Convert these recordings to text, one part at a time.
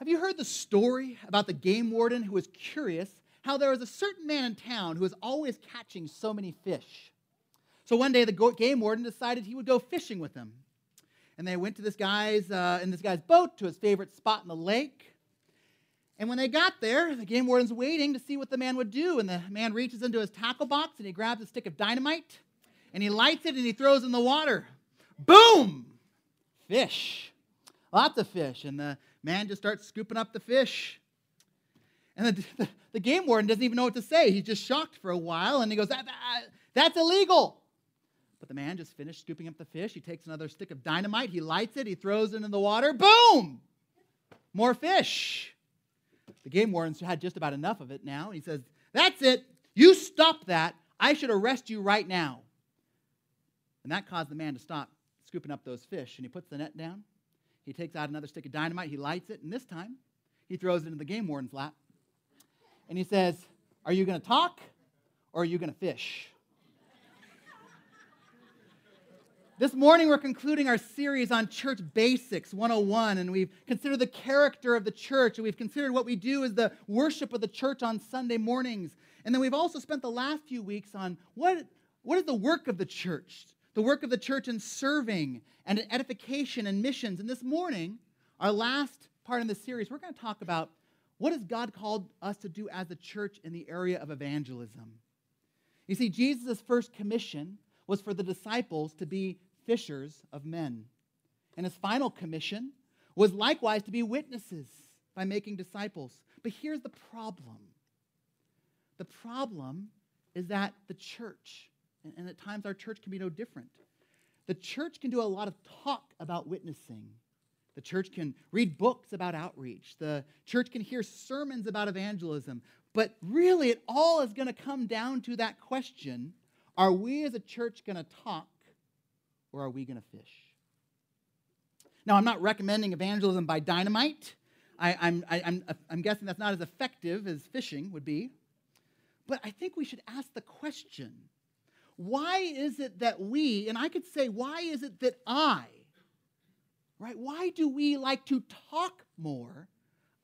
Have you heard the story about the game warden who was curious how there was a certain man in town who was always catching so many fish? So one day the game warden decided he would go fishing with him. And they went to this guy's uh, in this guy's boat to his favorite spot in the lake. And when they got there, the game warden's waiting to see what the man would do. And the man reaches into his tackle box and he grabs a stick of dynamite and he lights it and he throws in the water. Boom! Fish. Lots of fish. And the man just starts scooping up the fish. And the, the, the game warden doesn't even know what to say. He's just shocked for a while and he goes, that, that, That's illegal. But the man just finished scooping up the fish. He takes another stick of dynamite, he lights it, he throws it into the water. Boom! More fish. The game warden had just about enough of it now. He says, That's it. You stop that. I should arrest you right now. And that caused the man to stop scooping up those fish. And he puts the net down. He takes out another stick of dynamite. He lights it. And this time, he throws it into the game warden's flat. And he says, Are you going to talk or are you going to fish? This morning, we're concluding our series on Church Basics 101, and we've considered the character of the church, and we've considered what we do as the worship of the church on Sunday mornings. And then we've also spent the last few weeks on what, what is the work of the church, the work of the church in serving and in edification and missions. And this morning, our last part in this series, we're going to talk about what has God called us to do as a church in the area of evangelism. You see, Jesus' first commission was for the disciples to be fishers of men. And his final commission was likewise to be witnesses by making disciples. But here's the problem the problem is that the church, and at times our church can be no different, the church can do a lot of talk about witnessing. The church can read books about outreach. The church can hear sermons about evangelism. But really, it all is going to come down to that question Are we as a church going to talk or are we going to fish? Now, I'm not recommending evangelism by dynamite. I, I'm, I, I'm, I'm guessing that's not as effective as fishing would be. But I think we should ask the question why is it that we, and I could say, why is it that I, right, why do we like to talk more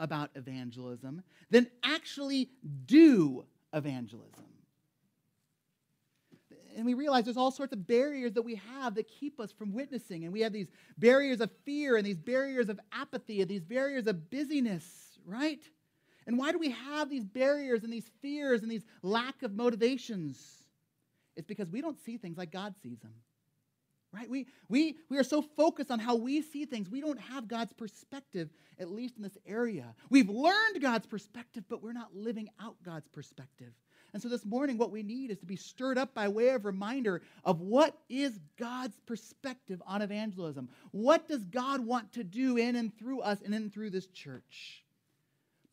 about evangelism than actually do evangelism? and we realize there's all sorts of barriers that we have that keep us from witnessing. And we have these barriers of fear and these barriers of apathy and these barriers of busyness, right? And why do we have these barriers and these fears and these lack of motivations? It's because we don't see things like God sees them. Right? We, we, we are so focused on how we see things, we don't have God's perspective, at least in this area. We've learned God's perspective, but we're not living out God's perspective. And so this morning, what we need is to be stirred up by way of reminder of what is God's perspective on evangelism. What does God want to do in and through us and in through this church?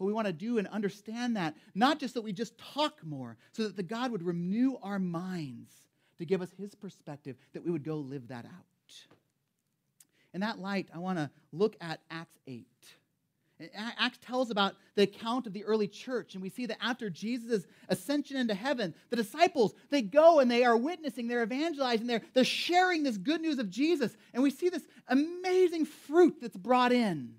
But we want to do and understand that, not just that we just talk more, so that the God would renew our minds to give us his perspective, that we would go live that out. In that light, I want to look at Acts 8. Acts tells about the account of the early church, and we see that after Jesus' ascension into heaven, the disciples, they go and they are witnessing, they're evangelizing, they're, they're sharing this good news of Jesus. And we see this amazing fruit that's brought in.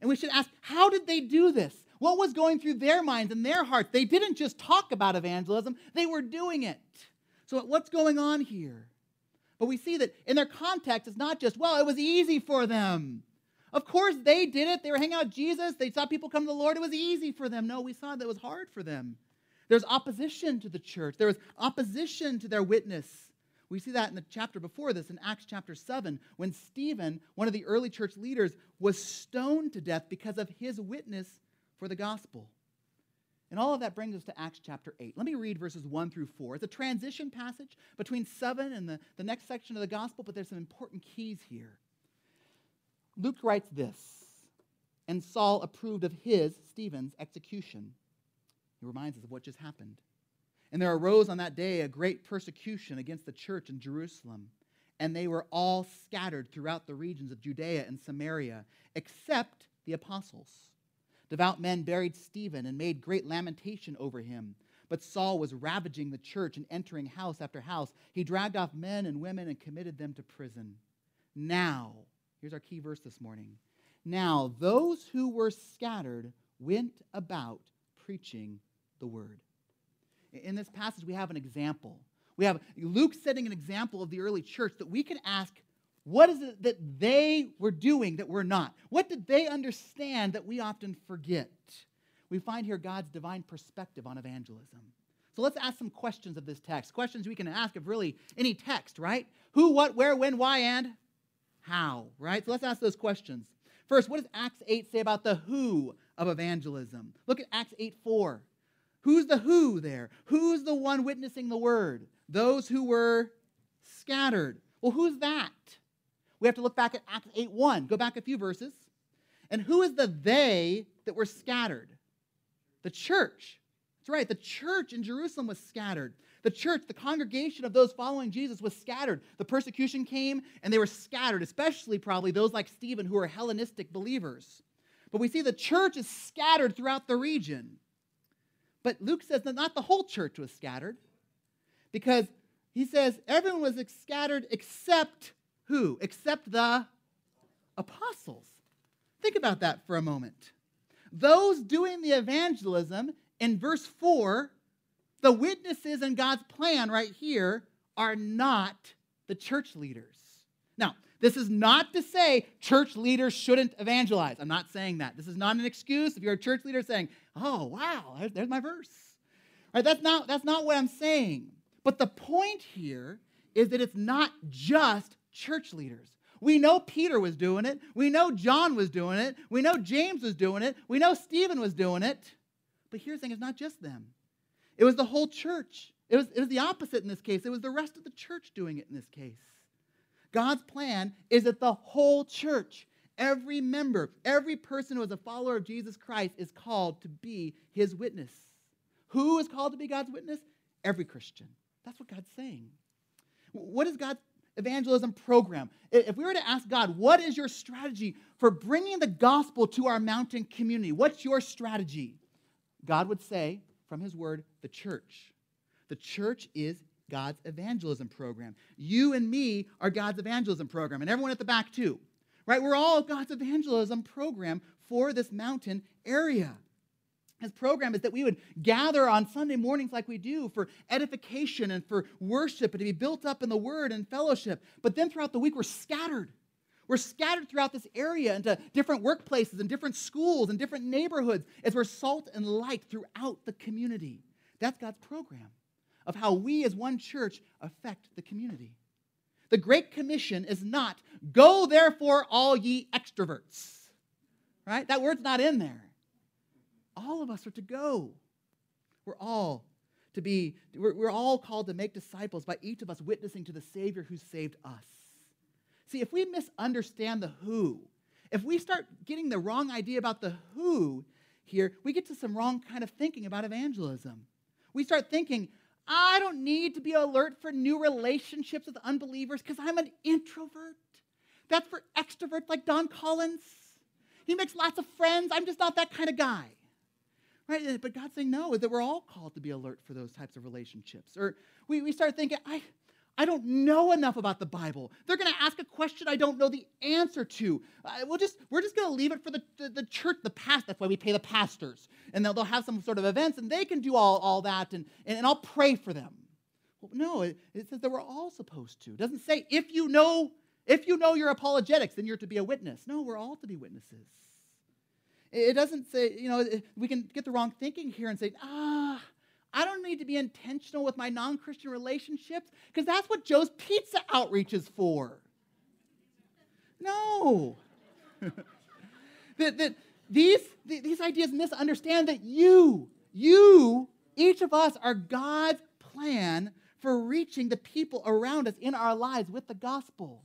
And we should ask, how did they do this? What was going through their minds and their hearts? They didn't just talk about evangelism, they were doing it. So, what's going on here? But we see that in their context, it's not just, well, it was easy for them. Of course, they did it. They were hanging out with Jesus. They saw people come to the Lord. It was easy for them. No, we saw that it was hard for them. There's opposition to the church, there was opposition to their witness. We see that in the chapter before this, in Acts chapter 7, when Stephen, one of the early church leaders, was stoned to death because of his witness for the gospel. And all of that brings us to Acts chapter 8. Let me read verses 1 through 4. It's a transition passage between 7 and the, the next section of the gospel, but there's some important keys here. Luke writes this And Saul approved of his, Stephen's, execution. He reminds us of what just happened. And there arose on that day a great persecution against the church in Jerusalem. And they were all scattered throughout the regions of Judea and Samaria, except the apostles. Devout men buried Stephen and made great lamentation over him. But Saul was ravaging the church and entering house after house. He dragged off men and women and committed them to prison. Now, Here's our key verse this morning. now those who were scattered went about preaching the word. In this passage, we have an example. We have Luke setting an example of the early church that we can ask what is it that they were doing that we're not? What did they understand that we often forget? We find here God's divine perspective on evangelism. So let's ask some questions of this text. Questions we can ask of really any text, right? Who, what, where, when, why, and how, right? So let's ask those questions. First, what does Acts 8 say about the who of evangelism? Look at Acts 8 4. Who's the who there? Who's the one witnessing the word? Those who were scattered. Well, who's that? We have to look back at Acts 8 1. Go back a few verses. And who is the they that were scattered? The church. That's right, the church in Jerusalem was scattered. The church, the congregation of those following Jesus, was scattered. The persecution came and they were scattered, especially probably those like Stephen who are Hellenistic believers. But we see the church is scattered throughout the region. But Luke says that not the whole church was scattered because he says everyone was scattered except who? Except the apostles. Think about that for a moment. Those doing the evangelism in verse 4 the witnesses in God's plan right here are not the church leaders. Now, this is not to say church leaders shouldn't evangelize. I'm not saying that. This is not an excuse if you're a church leader saying, oh, wow, there's, my verse. Right? That's, not, that's not what I'm saying. But the point here is that it's not just church leaders. We know Peter was doing it. We know John was doing it. We know James was doing it. We know Stephen was doing it. But here's the thing it's not just them. It was the whole church. It was, it was the opposite in this case. It was the rest of the church doing it in this case. God's plan is that the whole church, every member, every person who is a follower of Jesus Christ is called to be his witness. Who is called to be God's witness? Every Christian. That's what God's saying. What is God's evangelism program? If we were to ask God, what is your strategy for bringing the gospel to our mountain community? What's your strategy? God would say, from his word, the church. The church is God's evangelism program. You and me are God's evangelism program, and everyone at the back too, right? We're all God's evangelism program for this mountain area. His program is that we would gather on Sunday mornings like we do for edification and for worship and to be built up in the word and fellowship. But then throughout the week, we're scattered. We're scattered throughout this area into different workplaces and different schools and different neighborhoods as we're salt and light throughout the community. That's God's program of how we as one church affect the community. The Great Commission is not, go therefore, all ye extroverts. Right? That word's not in there. All of us are to go. We're all to be, we're, we're all called to make disciples by each of us witnessing to the Savior who saved us. See, if we misunderstand the who, if we start getting the wrong idea about the who here, we get to some wrong kind of thinking about evangelism. We start thinking, I don't need to be alert for new relationships with unbelievers because I'm an introvert. That's for extroverts like Don Collins. He makes lots of friends. I'm just not that kind of guy. Right? But God's saying no, that we're all called to be alert for those types of relationships. Or we, we start thinking, I, I don't know enough about the Bible. They're going to ask a question I don't know the answer to. Uh, we'll just, we're just going to leave it for the, the, the, church, the past. That's why we pay the pastors. And they'll, they'll have some sort of events and they can do all, all that and, and, and I'll pray for them. Well, no, it, it says that we're all supposed to. It doesn't say if you know if you know your apologetics, then you're to be a witness. No, we're all to be witnesses. It doesn't say, you know, we can get the wrong thinking here and say, ah, I don't need to be intentional with my non Christian relationships because that's what Joe's Pizza outreach is for. No. that, that these, these ideas misunderstand that you, you, each of us are God's plan for reaching the people around us in our lives with the gospel.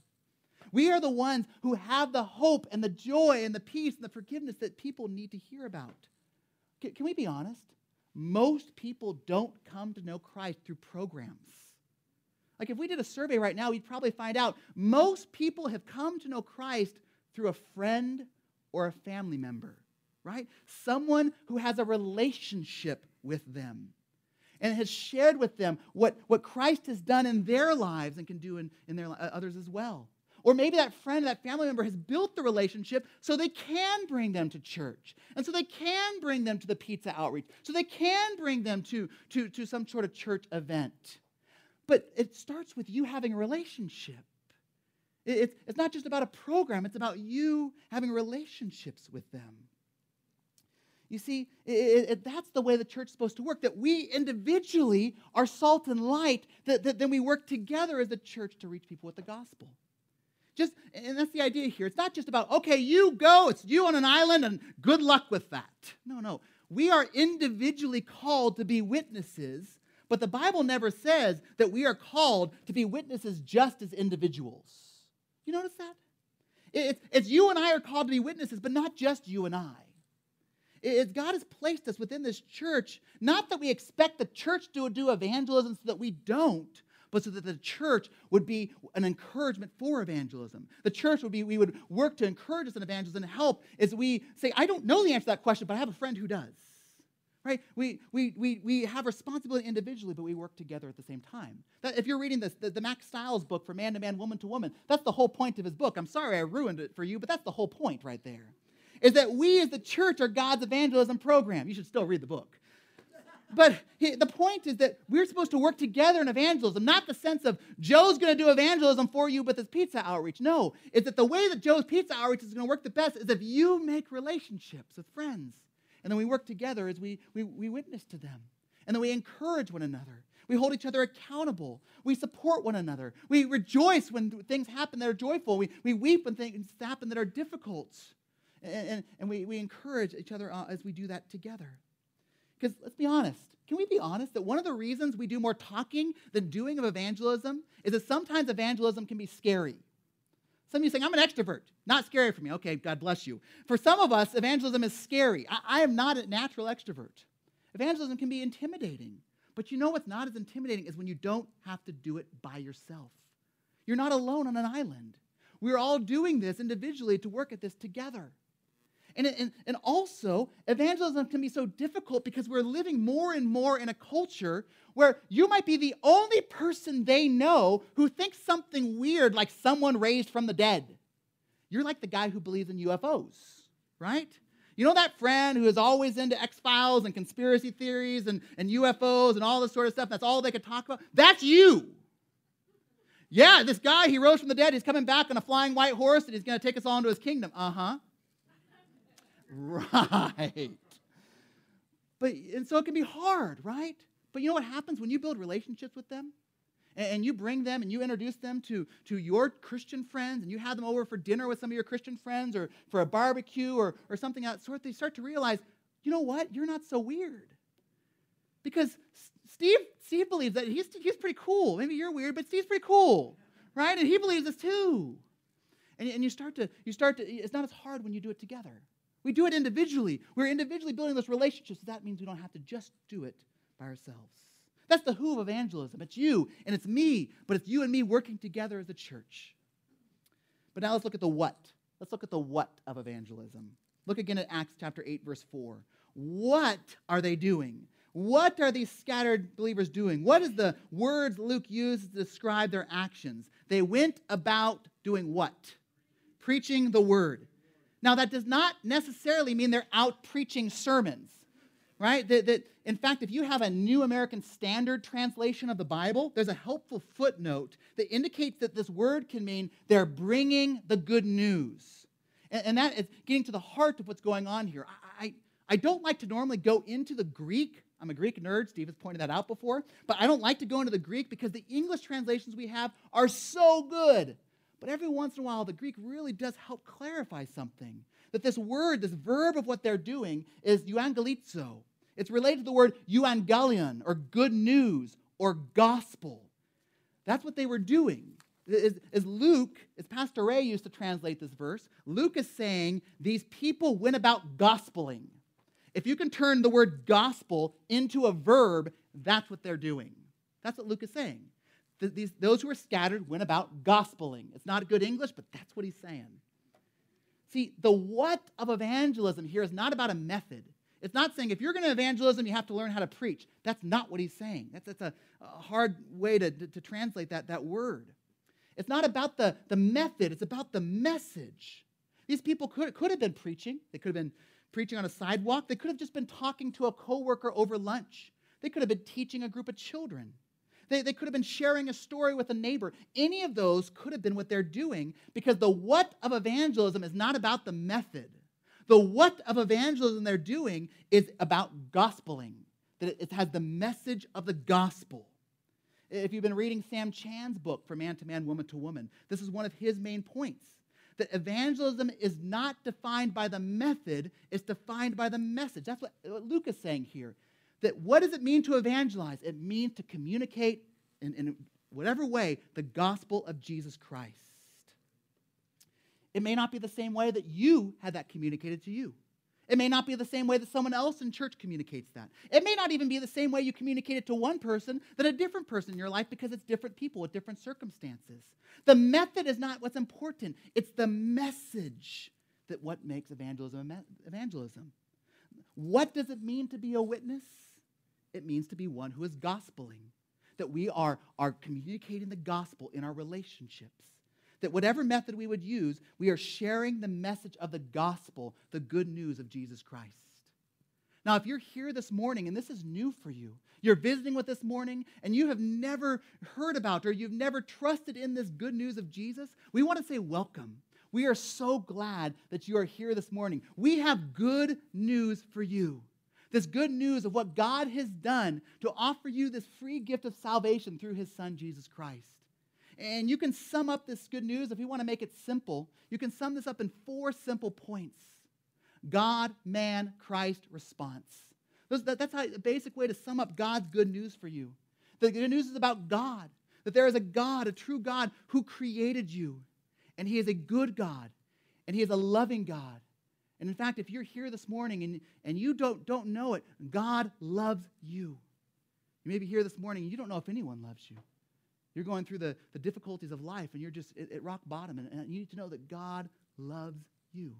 We are the ones who have the hope and the joy and the peace and the forgiveness that people need to hear about. Can we be honest? most people don't come to know Christ through programs. Like if we did a survey right now, we'd probably find out most people have come to know Christ through a friend or a family member, right? Someone who has a relationship with them and has shared with them what, what Christ has done in their lives and can do in, in their uh, others as well. Or maybe that friend, that family member has built the relationship so they can bring them to church. And so they can bring them to the pizza outreach. So they can bring them to, to, to some sort of church event. But it starts with you having a relationship. It's, it's not just about a program, it's about you having relationships with them. You see, it, it, that's the way the church is supposed to work, that we individually are salt and light, that, that then we work together as a church to reach people with the gospel. Just, and that's the idea here. It's not just about, okay, you go, it's you on an island, and good luck with that. No, no. We are individually called to be witnesses, but the Bible never says that we are called to be witnesses just as individuals. You notice that? It's, it's you and I are called to be witnesses, but not just you and I. It's God has placed us within this church, not that we expect the church to do evangelism so that we don't, but so that the church would be an encouragement for evangelism. The church would be, we would work to encourage us in evangelism and help as we say, I don't know the answer to that question, but I have a friend who does. Right? We, we, we, we have responsibility individually, but we work together at the same time. That, if you're reading this, the, the Mack Stiles book for man to man, woman to woman, that's the whole point of his book. I'm sorry I ruined it for you, but that's the whole point right there. Is that we as the church are God's evangelism program. You should still read the book. But the point is that we're supposed to work together in evangelism, not the sense of Joe's going to do evangelism for you with his pizza outreach. No, it's that the way that Joe's pizza outreach is going to work the best is if you make relationships with friends. And then we work together as we, we, we witness to them. And then we encourage one another. We hold each other accountable. We support one another. We rejoice when things happen that are joyful. We, we weep when things happen that are difficult. And, and, and we, we encourage each other uh, as we do that together. Because let's be honest. Can we be honest that one of the reasons we do more talking than doing of evangelism is that sometimes evangelism can be scary? Some of you saying, I'm an extrovert. Not scary for me. Okay, God bless you. For some of us, evangelism is scary. I, I am not a natural extrovert. Evangelism can be intimidating. But you know what's not as intimidating is when you don't have to do it by yourself. You're not alone on an island. We're all doing this individually to work at this together. And, and, and also, evangelism can be so difficult because we're living more and more in a culture where you might be the only person they know who thinks something weird like someone raised from the dead. You're like the guy who believes in UFOs, right? You know that friend who is always into X Files and conspiracy theories and, and UFOs and all this sort of stuff? That's all they could talk about? That's you. Yeah, this guy, he rose from the dead. He's coming back on a flying white horse and he's going to take us all into his kingdom. Uh huh. Right. But and so it can be hard, right? But you know what happens when you build relationships with them? And, you bring them and you introduce them to, to your Christian friends and you have them over for dinner with some of your Christian friends or for a barbecue or, or something that sort, they start to realize, you know what? You're not so weird. Because Steve, Steve believes that he's, he's pretty cool. Maybe you're weird, but Steve's pretty cool, right? And he believes this too. And, and you start to, you start to, it's not as hard when you do it together. We do it individually. We're individually building those relationships. So that means we don't have to just do it by ourselves. That's the who of evangelism. It's you and it's me, but it's you and me working together as a church. But now let's look at the what. Let's look at the what of evangelism. Look again at Acts chapter 8, verse 4. What are they doing? What are these scattered believers doing? What is the words Luke used to describe their actions? They went about doing what? Preaching the word. Now, that does not necessarily mean they're out preaching sermons, right? That, that, in fact, if you have a New American Standard translation of the Bible, there's a helpful footnote that indicates that this word can mean they're bringing the good news. And, and that is getting to the heart of what's going on here. I, I, I don't like to normally go into the Greek I'm a Greek nerd. Steve has pointed that out before. But I don't like to go into the Greek because the English translations we have are so good. But every once in a while, the Greek really does help clarify something. That this word, this verb of what they're doing is euangelizo. It's related to the word euangelion, or good news, or gospel. That's what they were doing. As, as Luke, as Pastor Ray used to translate this verse, Luke is saying these people went about gospeling. If you can turn the word gospel into a verb, that's what they're doing. That's what Luke is saying these, those who were scattered went about gospeling. It's not good English, but that's what he's saying. See, the what of evangelism here is not about a method. It's not saying if you're going to evangelism, you have to learn how to preach. That's not what he's saying. That's, that's a, a hard way to, to, to translate that, that word. It's not about the, the method, it's about the message. These people could, could have been preaching. They could have been preaching on a sidewalk. They could have just been talking to a coworker over lunch. They could have been teaching a group of children. They, they could have been sharing a story with a neighbor. Any of those could have been what they're doing because the what of evangelism is not about the method. The what of evangelism they're doing is about gospeling, that it has the message of the gospel. If you've been reading Sam Chan's book, From Man to Man, Woman to Woman, this is one of his main points that evangelism is not defined by the method, it's defined by the message. That's what, what Luke is saying here. That what does it mean to evangelize? It means to communicate in, in whatever way the gospel of Jesus Christ. It may not be the same way that you had that communicated to you. It may not be the same way that someone else in church communicates that. It may not even be the same way you communicate it to one person than a different person in your life because it's different people with different circumstances. The method is not what's important, it's the message that what makes evangelism evangelism. What does it mean to be a witness? It means to be one who is gospeling, that we are, are communicating the gospel in our relationships that whatever method we would use, we are sharing the message of the gospel, the good news of Jesus Christ. Now, if you're here this morning and this is new for you, you're visiting with this morning and you have never heard about or you've never trusted in this good news of Jesus, we want to say welcome. We are so glad that you are here this morning. We have good news for you. This good news of what God has done to offer you this free gift of salvation through his son, Jesus Christ. And you can sum up this good news, if you want to make it simple, you can sum this up in four simple points God, man, Christ, response. That's a basic way to sum up God's good news for you. The good news is about God, that there is a God, a true God, who created you. And He is a good God, and He is a loving God. And in fact, if you're here this morning and, and you don't, don't know it, God loves you. You may be here this morning and you don't know if anyone loves you. You're going through the, the difficulties of life and you're just at, at rock bottom, and, and you need to know that God loves you.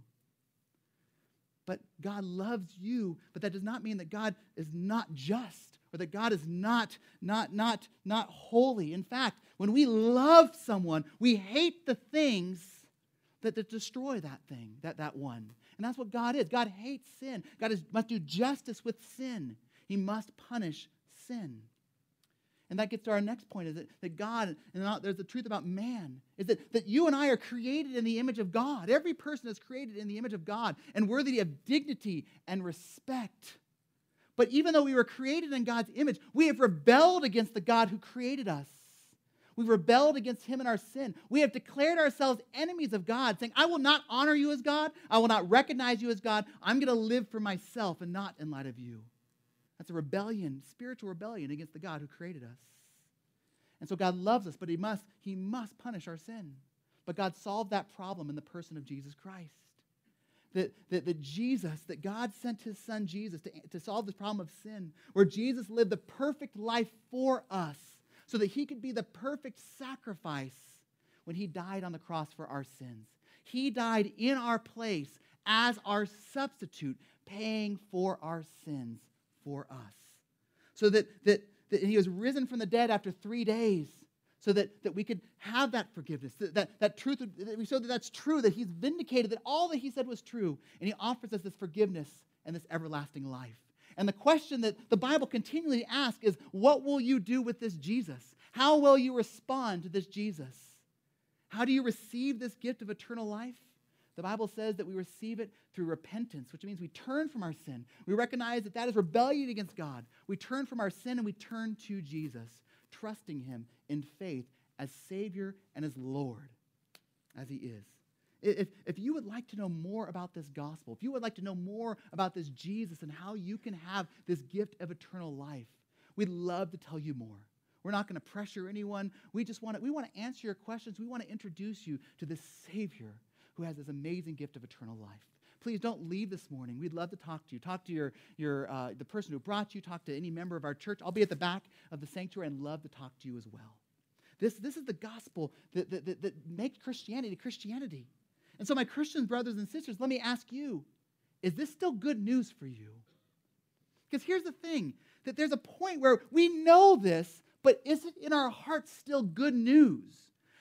But God loves you, but that does not mean that God is not just or that God is not, not, not, not holy. In fact, when we love someone, we hate the things that, that destroy that thing, that, that one. And that's what God is. God hates sin. God is, must do justice with sin. He must punish sin. And that gets to our next point is that, that God, and there's the truth about man, is that, that you and I are created in the image of God. Every person is created in the image of God and worthy of dignity and respect. But even though we were created in God's image, we have rebelled against the God who created us. We've rebelled against him in our sin. We have declared ourselves enemies of God, saying, I will not honor you as God. I will not recognize you as God. I'm going to live for myself and not in light of you. That's a rebellion, spiritual rebellion against the God who created us. And so God loves us, but he must, he must punish our sin. But God solved that problem in the person of Jesus Christ. That, that, that Jesus, that God sent his son Jesus to, to solve this problem of sin, where Jesus lived the perfect life for us so that he could be the perfect sacrifice when he died on the cross for our sins. He died in our place as our substitute, paying for our sins for us. So that, that, that he was risen from the dead after three days so that, that we could have that forgiveness, that, that, that truth, that we show that that's true, that he's vindicated, that all that he said was true, and he offers us this forgiveness and this everlasting life. And the question that the Bible continually asks is, what will you do with this Jesus? How will you respond to this Jesus? How do you receive this gift of eternal life? The Bible says that we receive it through repentance, which means we turn from our sin. We recognize that that is rebellion against God. We turn from our sin and we turn to Jesus, trusting Him in faith as Savior and as Lord, as He is. If, if you would like to know more about this gospel, if you would like to know more about this Jesus and how you can have this gift of eternal life, we'd love to tell you more. We're not going to pressure anyone. We just want to, we want to answer your questions. We want to introduce you to this Savior who has this amazing gift of eternal life. Please don't leave this morning. We'd love to talk to you. Talk to your, your, uh, the person who brought you. Talk to any member of our church. I'll be at the back of the sanctuary and love to talk to you as well. This, this is the gospel that, that, that, that makes Christianity Christianity. And so, my Christian brothers and sisters, let me ask you is this still good news for you? Because here's the thing that there's a point where we know this, but is it in our hearts still good news?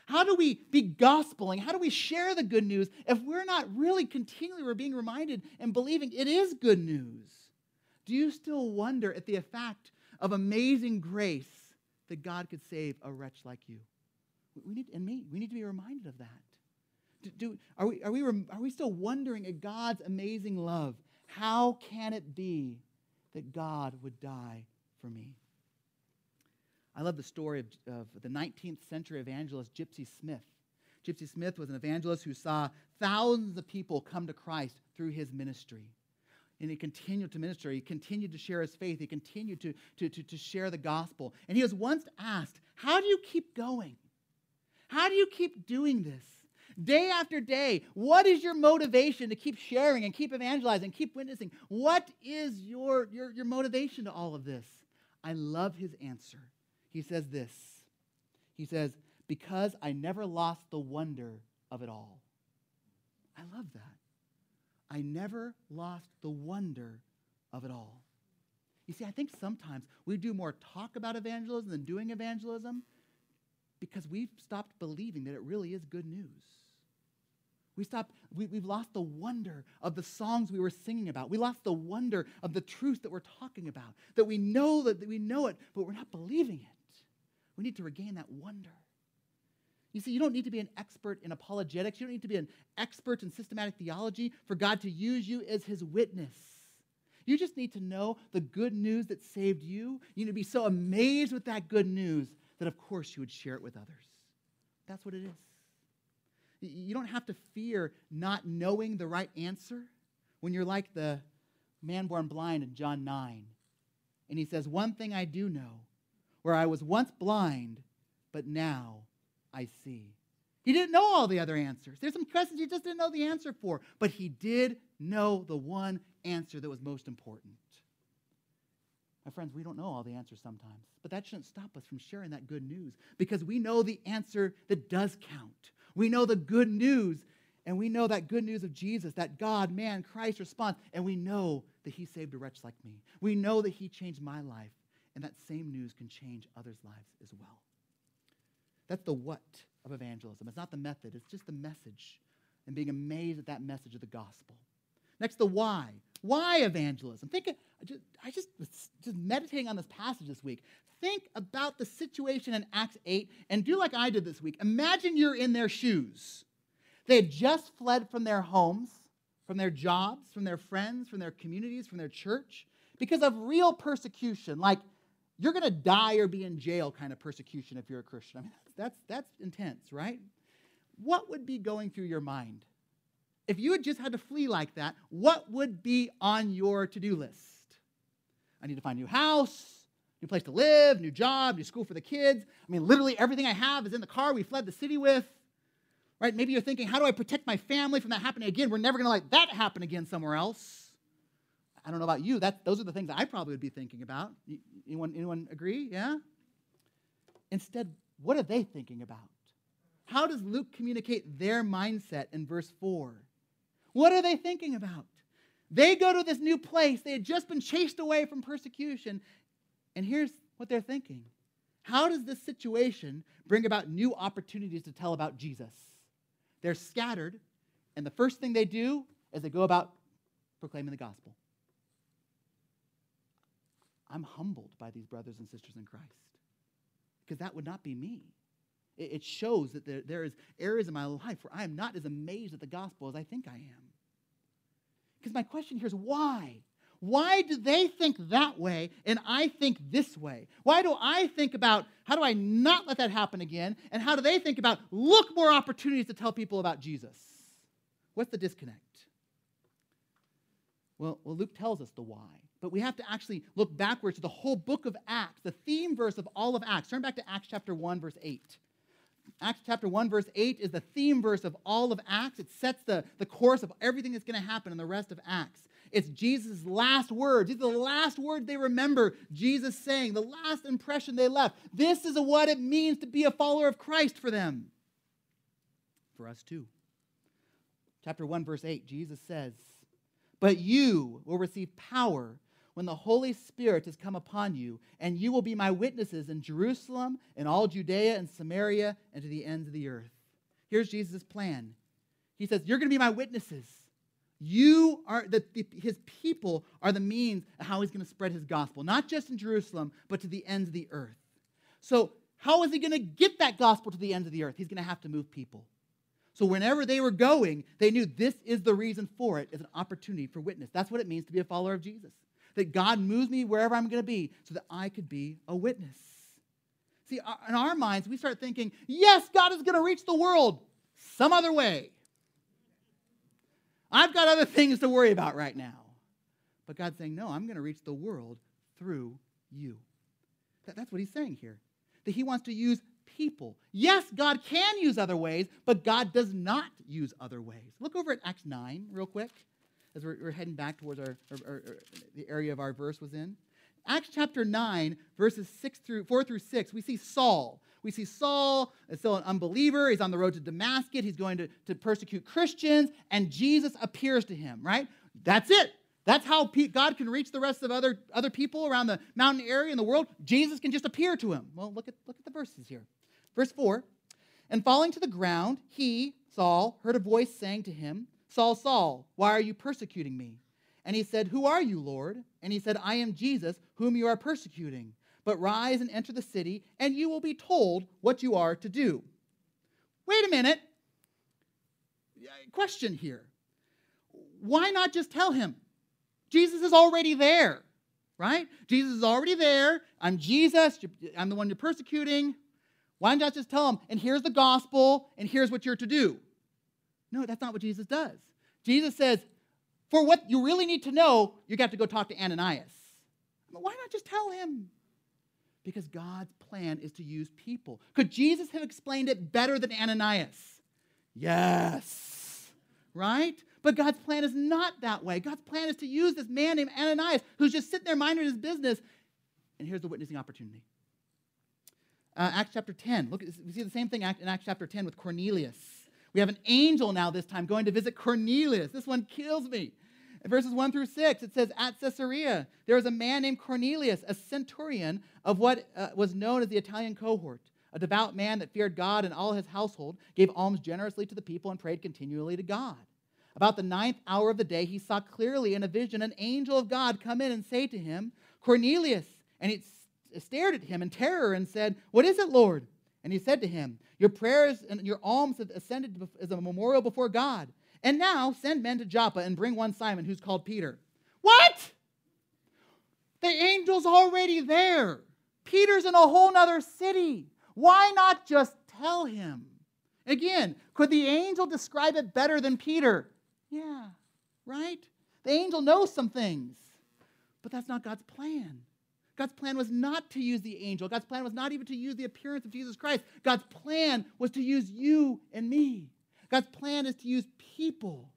How do we be gospeling? How do we share the good news if we're not really continually we're being reminded and believing it is good news? Do you still wonder at the effect of amazing grace that God could save a wretch like you? We need, and me, we need to be reminded of that. Do, are, we, are, we, are we still wondering at God's amazing love? How can it be that God would die for me? I love the story of, of the 19th century evangelist Gypsy Smith. Gypsy Smith was an evangelist who saw thousands of people come to Christ through his ministry. And he continued to minister. He continued to share his faith. He continued to, to, to, to share the gospel. And he was once asked, How do you keep going? How do you keep doing this? Day after day, what is your motivation to keep sharing and keep evangelizing, keep witnessing? What is your, your, your motivation to all of this? I love his answer he says this He says, Because I never lost the wonder of it all. I love that. I never lost the wonder of it all. You see, I think sometimes we do more talk about evangelism than doing evangelism because we've stopped believing that it really is good news. We stopped, we, we've lost the wonder of the songs we were singing about. We lost the wonder of the truth that we're talking about. That we know that, that we know it, but we're not believing it. We need to regain that wonder. You see, you don't need to be an expert in apologetics. You don't need to be an expert in systematic theology for God to use you as his witness. You just need to know the good news that saved you. You need to be so amazed with that good news that, of course, you would share it with others. That's what it is. You don't have to fear not knowing the right answer when you're like the man born blind in John 9. And he says, One thing I do know where I was once blind, but now I see. He didn't know all the other answers. There's some questions he just didn't know the answer for, but he did know the one answer that was most important. My friends, we don't know all the answers sometimes, but that shouldn't stop us from sharing that good news because we know the answer that does count. We know the good news, and we know that good news of Jesus, that God, man, Christ response, and we know that he saved a wretch like me. We know that he changed my life. And that same news can change others' lives as well. That's the what of evangelism. It's not the method, it's just the message and being amazed at that message of the gospel. Next, the why. Why evangelism? Think, I just, I just just meditating on this passage this week. Think about the situation in Acts 8 and do like I did this week. Imagine you're in their shoes. They had just fled from their homes, from their jobs, from their friends, from their communities, from their church, because of real persecution, like you're going to die or be in jail kind of persecution if you're a Christian. I mean, that's, that's intense, right? What would be going through your mind? If you had just had to flee like that, what would be on your to do list? I need to find a new house, new place to live, new job, new school for the kids. I mean, literally everything I have is in the car we fled the city with. Right? Maybe you're thinking, how do I protect my family from that happening again? We're never going to let that happen again somewhere else. I don't know about you. That, those are the things I probably would be thinking about. Anyone, anyone agree? Yeah? Instead, what are they thinking about? How does Luke communicate their mindset in verse 4? What are they thinking about? They go to this new place. They had just been chased away from persecution. And here's what they're thinking How does this situation bring about new opportunities to tell about Jesus? They're scattered, and the first thing they do is they go about proclaiming the gospel. I'm humbled by these brothers and sisters in Christ because that would not be me. It shows that there, there is areas in my life where I am not as amazed at the gospel as I think I am. Because my question here is why? Why do they think that way and I think this way? Why do I think about how do I not let that happen again? And how do they think about look more opportunities to tell people about Jesus? What's the disconnect? Well, well Luke tells us the why but we have to actually look backwards to the whole book of Acts, the theme verse of all of Acts. Turn back to Acts chapter 1, verse 8. Acts chapter 1, verse 8 is the theme verse of all of Acts. It sets the, the course of everything that's going to happen in the rest of Acts. It's Jesus' last words. These are the last words they remember Jesus saying, the last impression they left. This is what it means to be a follower of Christ for them. For us too. Chapter 1, verse 8, Jesus says, But you will receive power when the Holy Spirit has come upon you, and you will be my witnesses in Jerusalem, in all Judea and Samaria, and to the ends of the earth. Here's Jesus' plan. He says, You're going to be my witnesses. You are the, the, his people are the means of how he's going to spread his gospel, not just in Jerusalem, but to the ends of the earth. So, how is he going to get that gospel to the ends of the earth? He's going to have to move people. So, whenever they were going, they knew this is the reason for it, is an opportunity for witness. That's what it means to be a follower of Jesus. That God moves me wherever I'm going to be so that I could be a witness. See, uh, in our minds, we start thinking, yes, God is going to reach the world some other way. I've got other things to worry about right now. But God's saying, no, I'm going to reach the world through you. That, that's what he's saying here. That he wants to use people. Yes, God can use other ways, but God does not use other ways. Look over at Acts 9 real quick as we're, we're heading back towards our, our, our, the area of our verse was in. Acts chapter 9, verses 6 through 4 through 6, we see Saul. We see Saul is still an unbeliever. He's on the road to Damascus. He's going to, to persecute Christians, and Jesus appears to him, right? That's it. That's how God can reach the rest of other, other people around the mountain area in the world. Jesus can just appear to him. Well, look at, look at the verses here. Verse 4 And falling to the ground, he, Saul, heard a voice saying to him, Saul, Saul, why are you persecuting me? And he said, Who are you, Lord? And he said, I am Jesus, whom you are persecuting. But rise and enter the city, and you will be told what you are to do. Wait a minute. Question here. Why not just tell him? Jesus is already there, right? Jesus is already there. I'm Jesus. I'm the one you're persecuting. Why not just tell him, and here's the gospel, and here's what you're to do? No, that's not what Jesus does. Jesus says, for what you really need to know, you got to go talk to Ananias. Why not just tell him? Because God's plan is to use people. Could Jesus have explained it better than Ananias? Yes. Right? But God's plan is not that way. God's plan is to use this man named Ananias who's just sitting there minding his business. And here's the witnessing opportunity. Uh, Acts chapter 10. Look, we see the same thing in Acts chapter 10 with Cornelius. We have an angel now this time going to visit Cornelius. This one kills me. Verses 1 through 6, it says, At Caesarea, there was a man named Cornelius, a centurion of what uh, was known as the Italian cohort, a devout man that feared God and all his household, gave alms generously to the people, and prayed continually to God. About the ninth hour of the day, he saw clearly in a vision an angel of God come in and say to him, Cornelius. And he stared at him in terror and said, What is it, Lord? And he said to him, Your prayers and your alms have ascended as a memorial before God. And now send men to Joppa and bring one Simon who's called Peter. What? The angel's already there. Peter's in a whole nother city. Why not just tell him? Again, could the angel describe it better than Peter? Yeah, right? The angel knows some things, but that's not God's plan. God's plan was not to use the angel. God's plan was not even to use the appearance of Jesus Christ. God's plan was to use you and me. God's plan is to use people.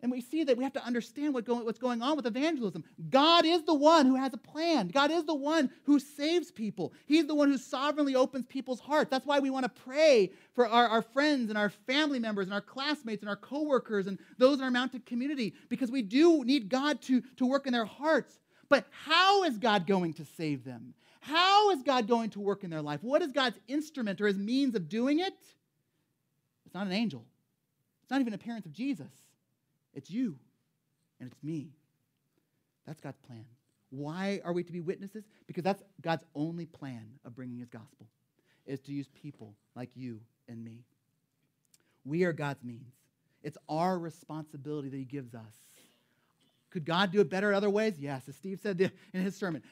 And we see that we have to understand what what's going on with evangelism. God is the one who has a plan. God is the one who saves people. He's the one who sovereignly opens people's hearts. That's why we want to pray for our, our friends and our family members and our classmates and our coworkers and those in our mountain community because we do need God to, to work in their hearts. But how is God going to save them? How is God going to work in their life? What is God's instrument or his means of doing it? It's not an angel. It's not even an appearance of Jesus. It's you and it's me. That's God's plan. Why are we to be witnesses? Because that's God's only plan of bringing his gospel is to use people like you and me. We are God's means. It's our responsibility that he gives us. Could God do it better other ways? Yes, as Steve said in his sermon.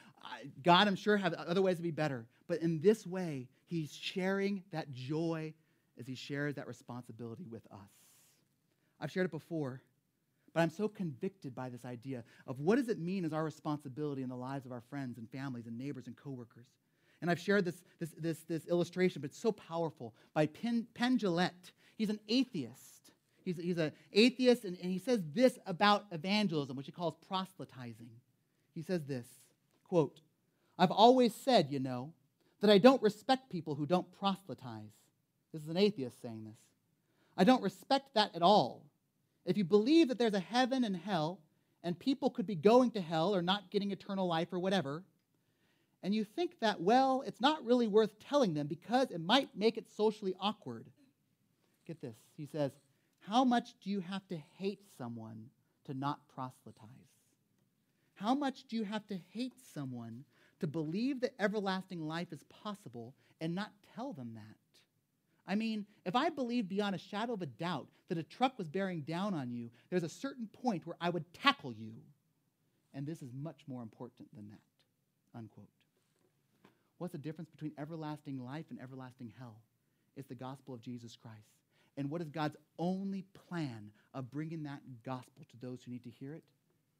God, I'm sure, have other ways to be better. But in this way, he's sharing that joy as he shares that responsibility with us. I've shared it before, but I'm so convicted by this idea of what does it mean as our responsibility in the lives of our friends and families and neighbors and coworkers. And I've shared this, this, this, this illustration, but it's so powerful, by Penn, Jillette. He's an atheist. He's, he's an atheist, and, and he says this about evangelism, which he calls proselytizing. He says this, quote, I've always said, you know, that I don't respect people who don't proselytize. This is an atheist saying this. I don't respect that at all. If you believe that there's a heaven and hell, and people could be going to hell or not getting eternal life or whatever, and you think that, well, it's not really worth telling them because it might make it socially awkward. Get this. He says, How much do you have to hate someone to not proselytize? How much do you have to hate someone to believe that everlasting life is possible and not tell them that? I mean, if I believed beyond a shadow of a doubt that a truck was bearing down on you, there's a certain point where I would tackle you. And this is much more important than that. Unquote. What's the difference between everlasting life and everlasting hell? It's the gospel of Jesus Christ. And what is God's only plan of bringing that gospel to those who need to hear it?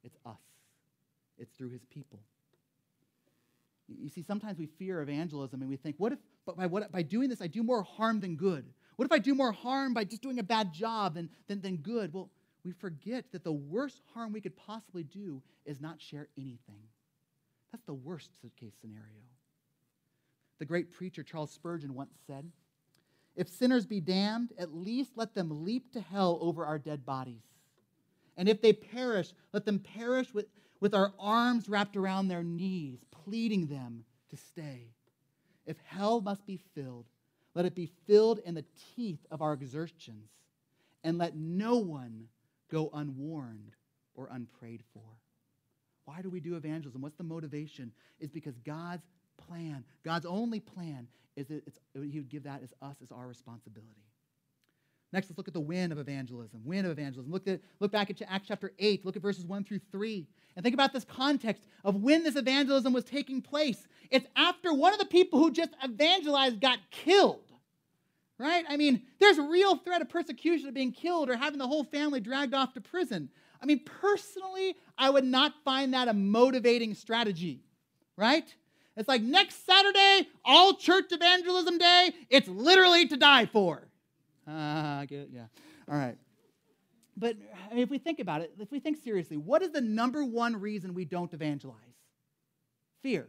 It's us, it's through his people. You see, sometimes we fear evangelism and we think, what if but by, what, by doing this, I do more harm than good? What if I do more harm by just doing a bad job than, than, than good? Well, we forget that the worst harm we could possibly do is not share anything. That's the worst case scenario. The great preacher Charles Spurgeon once said, If sinners be damned, at least let them leap to hell over our dead bodies. And if they perish, let them perish with, with our arms wrapped around their knees, pleading them to stay. If hell must be filled, let it be filled in the teeth of our exertions, and let no one go unwarned or unprayed for. Why do we do evangelism? What's the motivation? Is because God's plan, God's only plan, is that He would give that as us as our responsibility. Next, let's look at the win of evangelism. Win of evangelism. Look, at, look back at Acts chapter 8. Look at verses 1 through 3. And think about this context of when this evangelism was taking place. It's after one of the people who just evangelized got killed. Right? I mean, there's a real threat of persecution of being killed or having the whole family dragged off to prison. I mean, personally, I would not find that a motivating strategy. Right? It's like next Saturday, all church evangelism day, it's literally to die for. Ah, get it. Yeah. All right. But I mean, if we think about it, if we think seriously, what is the number one reason we don't evangelize? Fear,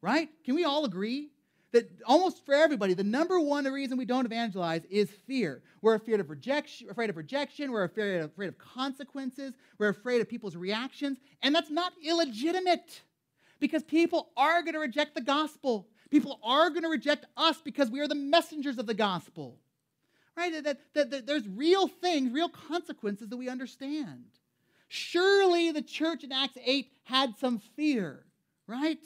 right? Can we all agree that almost for everybody, the number one reason we don't evangelize is fear. We're afraid of rejection, afraid of rejection, we're afraid of, afraid of consequences, we're afraid of people's reactions, and that's not illegitimate because people are going to reject the gospel. People are going to reject us because we are the messengers of the gospel right? That, that, that there's real things, real consequences that we understand. Surely the church in Acts 8 had some fear, right?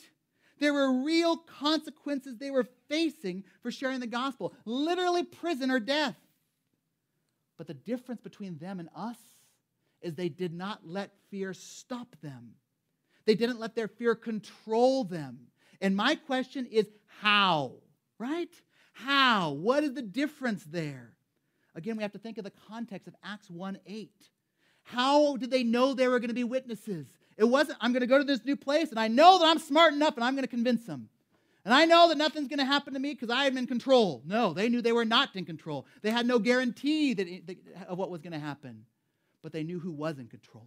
There were real consequences they were facing for sharing the gospel, literally prison or death. But the difference between them and us is they did not let fear stop them. They didn't let their fear control them. And my question is how, right? How? What is the difference there? Again, we have to think of the context of Acts 1 8. How did they know they were going to be witnesses? It wasn't, I'm going to go to this new place and I know that I'm smart enough and I'm going to convince them. And I know that nothing's going to happen to me because I am in control. No, they knew they were not in control. They had no guarantee that it, of what was going to happen. But they knew who was in control.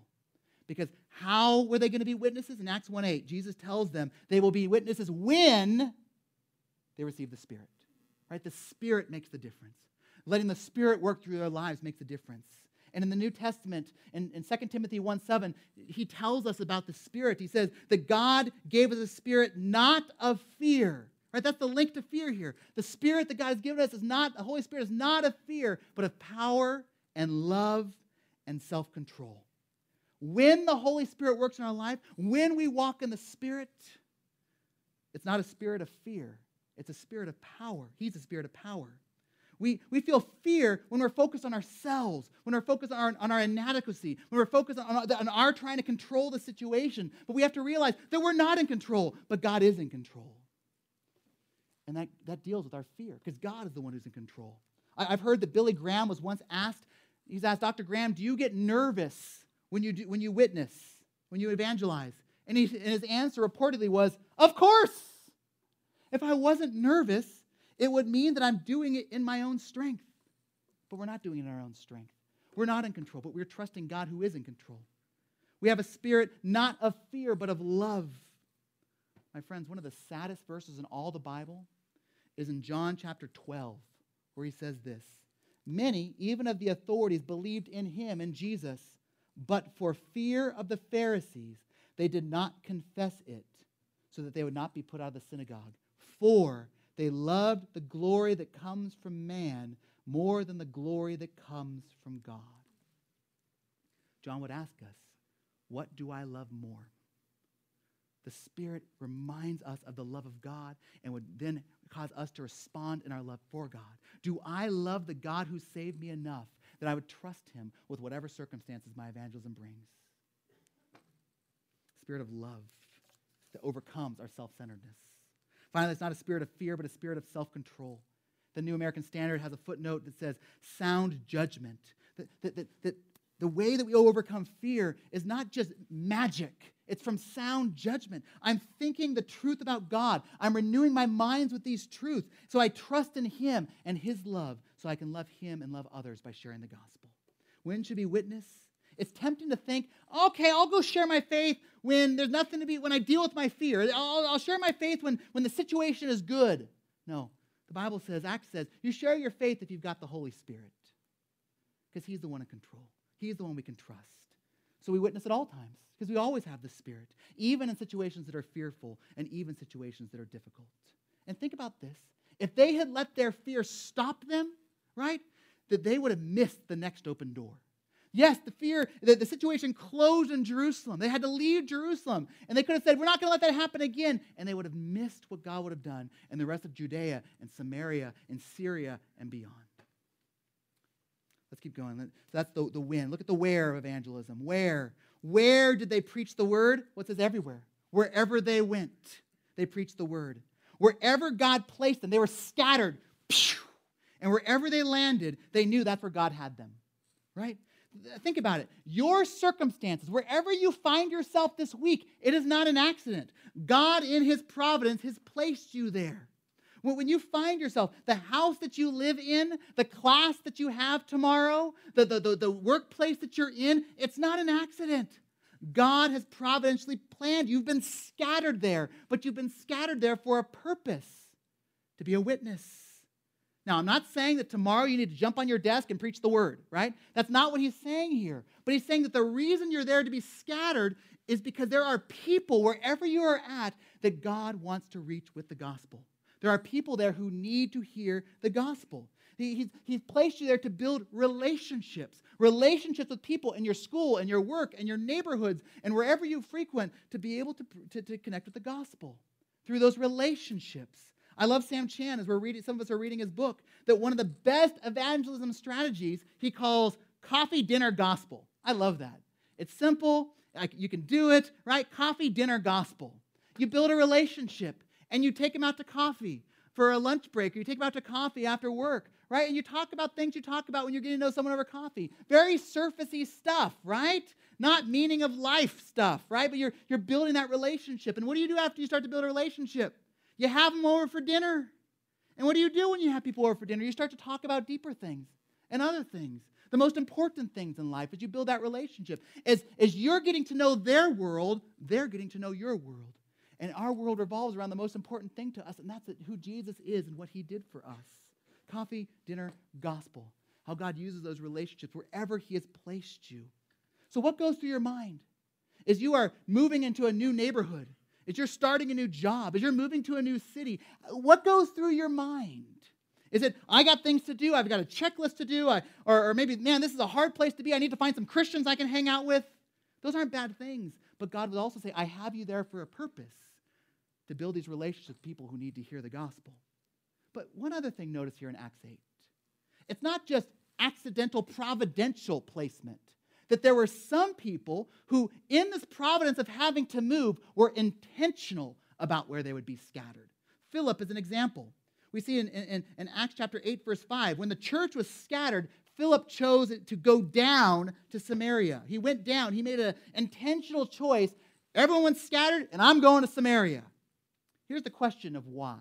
Because how were they going to be witnesses? In Acts 1 8, Jesus tells them they will be witnesses when they receive the Spirit. Right? The Spirit makes the difference. Letting the Spirit work through their lives makes a difference. And in the New Testament, in, in 2 Timothy 1 7, he tells us about the Spirit. He says that God gave us a spirit not of fear. Right? That's the link to fear here. The Spirit that God has given us is not, the Holy Spirit is not of fear, but of power and love and self control. When the Holy Spirit works in our life, when we walk in the Spirit, it's not a spirit of fear, it's a spirit of power. He's a spirit of power. We, we feel fear when we're focused on ourselves, when we're focused on our, on our inadequacy, when we're focused on, on our trying to control the situation. But we have to realize that we're not in control, but God is in control. And that, that deals with our fear because God is the one who's in control. I, have heard that Billy Graham was once asked, he's asked, Dr. Graham, do you get nervous when you, do, when you witness, when you evangelize? And, he, and his answer reportedly was, Of course. If I wasn't nervous, it would mean that I'm doing it in my own strength. But we're not doing it in our own strength. We're not in control, but we're trusting God who is in control. We have a spirit not of fear, but of love. My friends, one of the saddest verses in all the Bible is in John chapter 12, where he says this Many, even of the authorities, believed in him, in Jesus, but for fear of the Pharisees, they did not confess it, so that they would not be put out of the synagogue. For they loved the glory that comes from man more than the glory that comes from God. John would ask us, What do I love more? The Spirit reminds us of the love of God and would then cause us to respond in our love for God. Do I love the God who saved me enough that I would trust him with whatever circumstances my evangelism brings? Spirit of love that overcomes our self centeredness. Finally, it's not a spirit of fear, but a spirit of self control. The New American Standard has a footnote that says sound judgment. That, that, that, that the way that we overcome fear is not just magic, it's from sound judgment. I'm thinking the truth about God. I'm renewing my minds with these truths. So I trust in Him and His love so I can love Him and love others by sharing the gospel. When should we witness? It's tempting to think, okay, I'll go share my faith when there's nothing to be, when I deal with my fear. I'll, I'll share my faith when, when the situation is good. No, the Bible says, Acts says, you share your faith if you've got the Holy Spirit because He's the one in control. He's the one we can trust. So we witness at all times because we always have the Spirit, even in situations that are fearful and even situations that are difficult. And think about this if they had let their fear stop them, right, that they would have missed the next open door. Yes, the fear, the, the situation closed in Jerusalem. They had to leave Jerusalem. And they could have said, We're not going to let that happen again. And they would have missed what God would have done in the rest of Judea and Samaria and Syria and beyond. Let's keep going. So that's the, the when. Look at the where of evangelism. Where? Where did they preach the word? What says everywhere? Wherever they went, they preached the word. Wherever God placed them, they were scattered. And wherever they landed, they knew that's where God had them. Right? Think about it. Your circumstances, wherever you find yourself this week, it is not an accident. God, in His providence, has placed you there. When you find yourself, the house that you live in, the class that you have tomorrow, the, the, the, the workplace that you're in, it's not an accident. God has providentially planned. You've been scattered there, but you've been scattered there for a purpose to be a witness. Now, I'm not saying that tomorrow you need to jump on your desk and preach the word, right? That's not what he's saying here. But he's saying that the reason you're there to be scattered is because there are people wherever you are at that God wants to reach with the gospel. There are people there who need to hear the gospel. He, he's, he's placed you there to build relationships, relationships with people in your school and your work and your neighborhoods and wherever you frequent to be able to, to, to connect with the gospel through those relationships. I love Sam Chan as we're reading, some of us are reading his book, that one of the best evangelism strategies he calls coffee, dinner, gospel. I love that. It's simple, you can do it, right? Coffee, dinner, gospel. You build a relationship and you take them out to coffee for a lunch break, or you take them out to coffee after work, right? And you talk about things you talk about when you're getting to know someone over coffee. Very surfacey stuff, right? Not meaning of life stuff, right? But you're, you're building that relationship. And what do you do after you start to build a relationship? You have them over for dinner. And what do you do when you have people over for dinner? You start to talk about deeper things and other things. The most important things in life is you build that relationship. As, as you're getting to know their world, they're getting to know your world. And our world revolves around the most important thing to us, and that's who Jesus is and what he did for us. Coffee, dinner, gospel. How God uses those relationships wherever he has placed you. So, what goes through your mind? As you are moving into a new neighborhood, as you're starting a new job, as you're moving to a new city, what goes through your mind? Is it, I got things to do, I've got a checklist to do, I, or, or maybe, man, this is a hard place to be, I need to find some Christians I can hang out with? Those aren't bad things. But God would also say, I have you there for a purpose to build these relationships with people who need to hear the gospel. But one other thing notice here in Acts 8 it's not just accidental providential placement. That there were some people who, in this providence of having to move, were intentional about where they would be scattered. Philip is an example. We see in, in, in Acts chapter 8, verse 5, when the church was scattered, Philip chose to go down to Samaria. He went down. He made an intentional choice. Everyone's scattered, and I'm going to Samaria. Here's the question of why.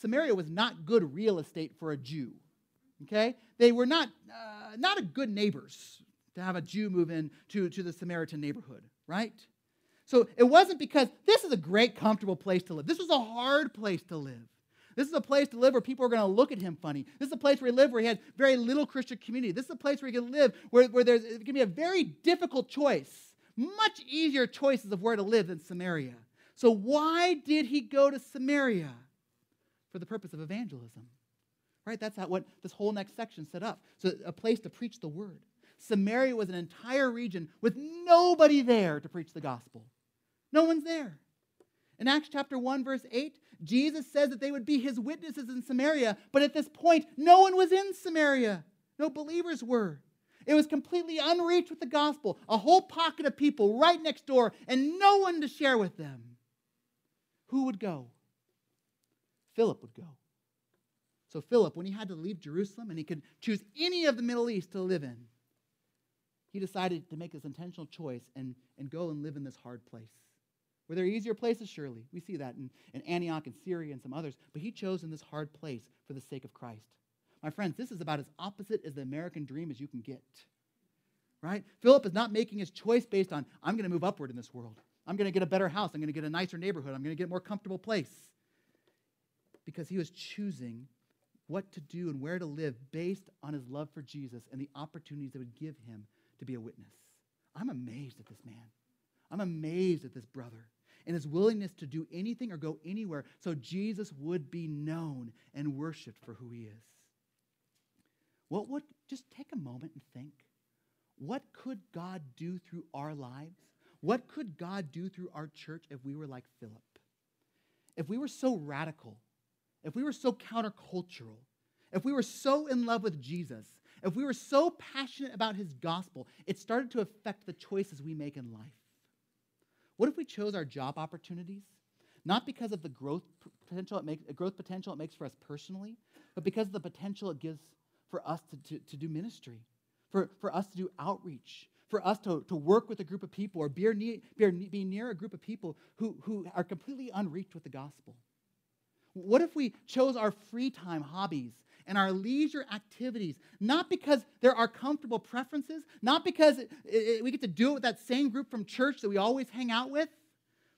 Samaria was not good real estate for a Jew. Okay? They were not, uh, not a good neighbors to have a Jew move in to, to the Samaritan neighborhood, right? So it wasn't because this is a great, comfortable place to live. This was a hard place to live. This is a place to live where people are going to look at him funny. This is a place where he lived where he had very little Christian community. This is a place where he can live where, where there's going to be a very difficult choice, much easier choices of where to live than Samaria. So, why did he go to Samaria? For the purpose of evangelism. Right? That's what this whole next section set up. So, a place to preach the word. Samaria was an entire region with nobody there to preach the gospel. No one's there. In Acts chapter 1, verse 8, Jesus says that they would be his witnesses in Samaria, but at this point, no one was in Samaria. No believers were. It was completely unreached with the gospel, a whole pocket of people right next door, and no one to share with them. Who would go? Philip would go. So, Philip, when he had to leave Jerusalem and he could choose any of the Middle East to live in, he decided to make this intentional choice and, and go and live in this hard place. Were there easier places? Surely. We see that in, in Antioch and Syria and some others. But he chose in this hard place for the sake of Christ. My friends, this is about as opposite as the American dream as you can get. Right? Philip is not making his choice based on, I'm going to move upward in this world. I'm going to get a better house. I'm going to get a nicer neighborhood. I'm going to get a more comfortable place. Because he was choosing what to do and where to live based on his love for Jesus and the opportunities that would give him to be a witness. I'm amazed at this man. I'm amazed at this brother and his willingness to do anything or go anywhere so Jesus would be known and worshiped for who he is. What would, just take a moment and think. What could God do through our lives? What could God do through our church if we were like Philip? If we were so radical, if we were so countercultural, if we were so in love with Jesus, if we were so passionate about his gospel, it started to affect the choices we make in life. What if we chose our job opportunities not because of the growth potential it makes, growth potential it makes for us personally, but because of the potential it gives for us to, to, to do ministry, for, for us to do outreach, for us to, to work with a group of people or be near, be near a group of people who, who are completely unreached with the gospel? What if we chose our free time hobbies and our leisure activities, not because there are comfortable preferences, not because it, it, we get to do it with that same group from church that we always hang out with,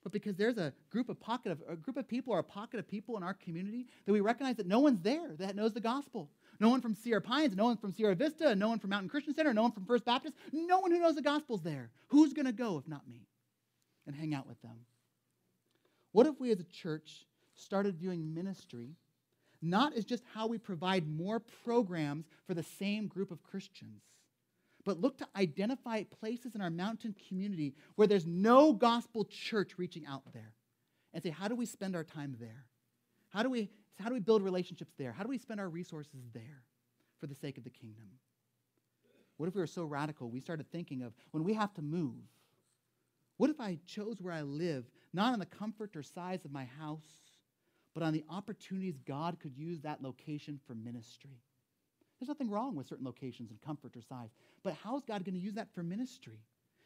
but because there's a group of pocket of a group of people or a pocket of people in our community that we recognize that no one's there that knows the gospel. No one from Sierra Pines, no one from Sierra Vista, no one from Mountain Christian Center, no one from First Baptist, no one who knows the gospel's there. Who's going to go if not me? And hang out with them. What if we as a church started viewing ministry not as just how we provide more programs for the same group of Christians, but look to identify places in our mountain community where there's no gospel church reaching out there and say, how do we spend our time there? How do we, how do we build relationships there? How do we spend our resources there for the sake of the kingdom? What if we were so radical we started thinking of when we have to move? What if I chose where I live, not on the comfort or size of my house, but on the opportunities God could use that location for ministry. There's nothing wrong with certain locations and comfort or size, but how is God going to use that for ministry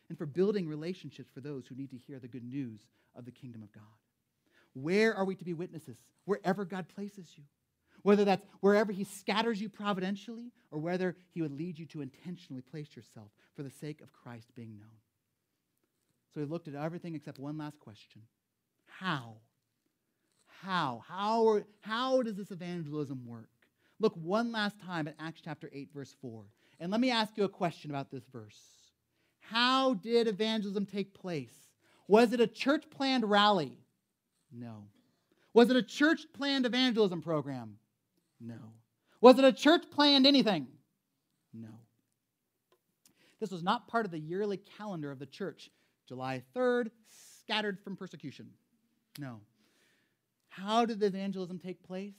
and for building relationships for those who need to hear the good news of the kingdom of God? Where are we to be witnesses? Wherever God places you. Whether that's wherever He scatters you providentially or whether He would lead you to intentionally place yourself for the sake of Christ being known. So we looked at everything except one last question How? How. How, are, how does this evangelism work? Look one last time at Acts chapter 8, verse 4. And let me ask you a question about this verse. How did evangelism take place? Was it a church planned rally? No. Was it a church planned evangelism program? No. Was it a church planned anything? No. This was not part of the yearly calendar of the church. July 3rd, scattered from persecution. No. How did the evangelism take place?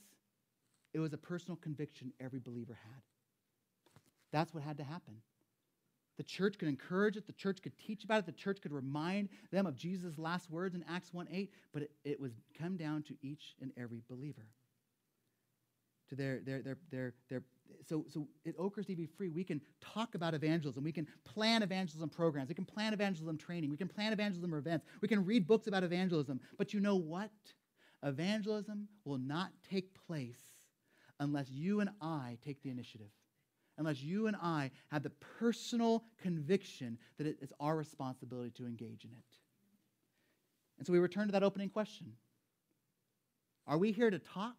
It was a personal conviction every believer had. That's what had to happen. The church could encourage it, the church could teach about it, the church could remind them of Jesus' last words in Acts 1 8, but it, it was come down to each and every believer. To their, their, their, their, their, so, so at Oakhurst EV Free, we can talk about evangelism. We can plan evangelism programs. We can plan evangelism training. We can plan evangelism events. We can read books about evangelism. But you know what? Evangelism will not take place unless you and I take the initiative, unless you and I have the personal conviction that it is our responsibility to engage in it. And so we return to that opening question Are we here to talk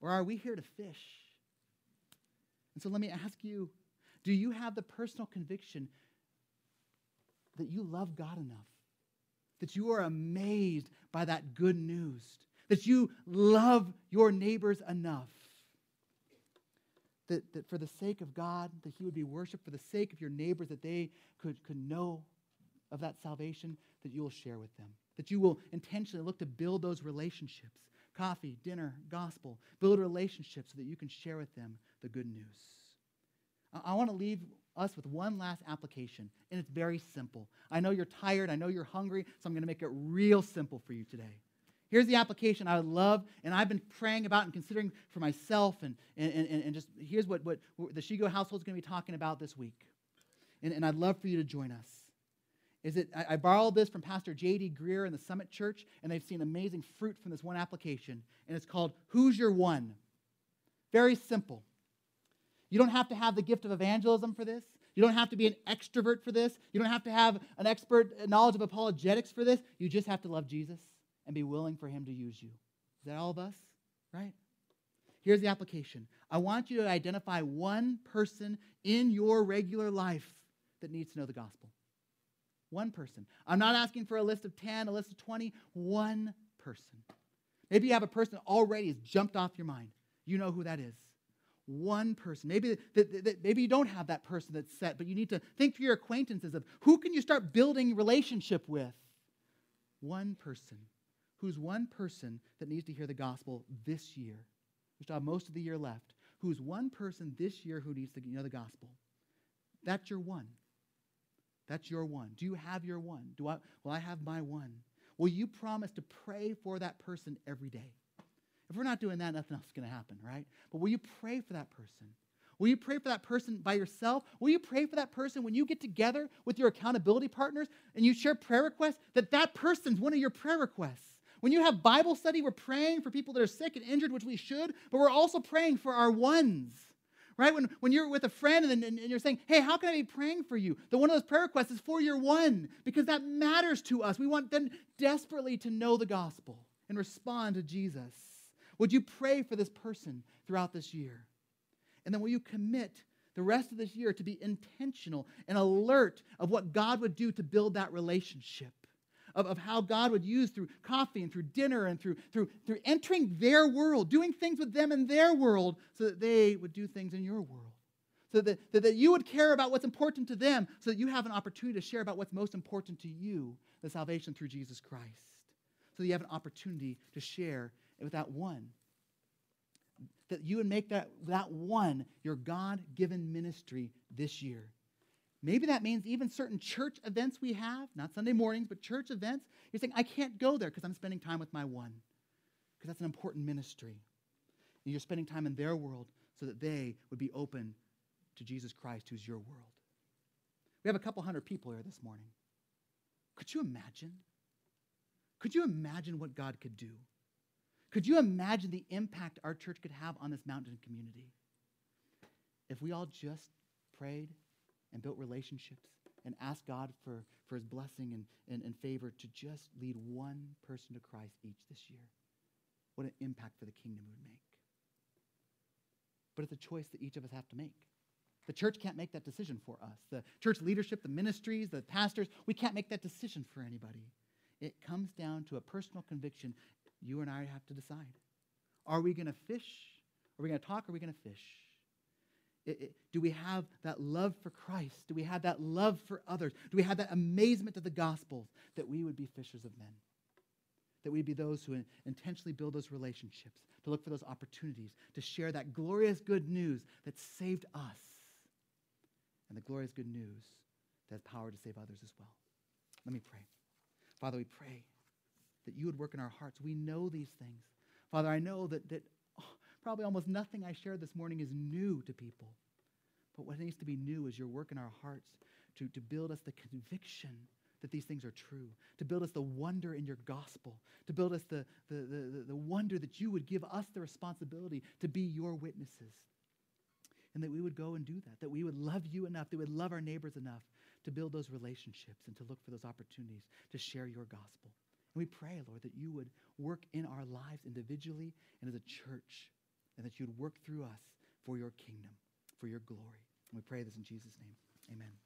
Or are we here to fish? And so let me ask you do you have the personal conviction that you love God enough? That you are amazed by that good news? That you love your neighbors enough? That, that for the sake of God, that He would be worshiped, for the sake of your neighbors, that they could, could know of that salvation, that you will share with them. That you will intentionally look to build those relationships coffee, dinner, gospel. Build relationships so that you can share with them the good news. I, I want to leave us with one last application, and it's very simple. I know you're tired, I know you're hungry, so I'm going to make it real simple for you today. Here's the application I would love, and I've been praying about and considering for myself, and, and, and, and just here's what, what the Shigo household is going to be talking about this week. And, and I'd love for you to join us. Is it, I, I borrowed this from Pastor J.D. Greear in the Summit Church, and they've seen amazing fruit from this one application, and it's called Who's Your One? Very simple. You don't have to have the gift of evangelism for this. You don't have to be an extrovert for this. You don't have to have an expert knowledge of apologetics for this. You just have to love Jesus and be willing for him to use you. Is that all of us? Right? Here's the application I want you to identify one person in your regular life that needs to know the gospel. One person. I'm not asking for a list of 10, a list of 20, one person. Maybe you have a person already has jumped off your mind. You know who that is one person. Maybe, that, that, maybe you don't have that person that's set, but you need to think through your acquaintances of who can you start building relationship with? One person. Who's one person that needs to hear the gospel this year? We still have most of the year left. Who's one person this year who needs to know the gospel? That's your one. That's your one. Do you have your one? Do I? Well, I have my one. Will you promise to pray for that person every day? If we're not doing that, nothing else is going to happen, right? But will you pray for that person? Will you pray for that person by yourself? Will you pray for that person when you get together with your accountability partners and you share prayer requests? That that person's one of your prayer requests. When you have Bible study, we're praying for people that are sick and injured, which we should, but we're also praying for our ones. Right? When, when you're with a friend and, and, and you're saying, hey, how can I be praying for you? The one of those prayer requests is for your one, because that matters to us. We want them desperately to know the gospel and respond to Jesus. Would you pray for this person throughout this year? And then will you commit the rest of this year to be intentional and alert of what God would do to build that relationship? Of, of how God would use through coffee and through dinner and through, through, through entering their world, doing things with them in their world so that they would do things in your world. So that, that, that you would care about what's important to them so that you have an opportunity to share about what's most important to you, the salvation through Jesus Christ. So that you have an opportunity to share with that one. That you would make that, that one your God given ministry this year. Maybe that means even certain church events we have, not Sunday mornings, but church events. You're saying, I can't go there because I'm spending time with my one, because that's an important ministry. And you're spending time in their world so that they would be open to Jesus Christ, who's your world. We have a couple hundred people here this morning. Could you imagine? Could you imagine what God could do? Could you imagine the impact our church could have on this mountain community if we all just prayed and built relationships and asked God for, for his blessing and, and, and favor to just lead one person to Christ each this year? What an impact for the kingdom would make. But it's a choice that each of us have to make. The church can't make that decision for us. The church leadership, the ministries, the pastors, we can't make that decision for anybody. It comes down to a personal conviction you and I have to decide. Are we going to fish? Are we going to talk? Are we going to fish? It, it, do we have that love for Christ? Do we have that love for others? Do we have that amazement of the gospel that we would be fishers of men? That we'd be those who intentionally build those relationships, to look for those opportunities, to share that glorious good news that saved us, and the glorious good news that has power to save others as well. Let me pray. Father, we pray that you would work in our hearts. We know these things. Father, I know that, that oh, probably almost nothing I shared this morning is new to people. But what needs to be new is your work in our hearts to, to build us the conviction that these things are true, to build us the wonder in your gospel, to build us the, the, the, the wonder that you would give us the responsibility to be your witnesses. And that we would go and do that, that we would love you enough, that we would love our neighbors enough to build those relationships and to look for those opportunities to share your gospel. And we pray, Lord, that you would work in our lives individually and as a church and that you would work through us for your kingdom, for your glory. And we pray this in Jesus' name. Amen.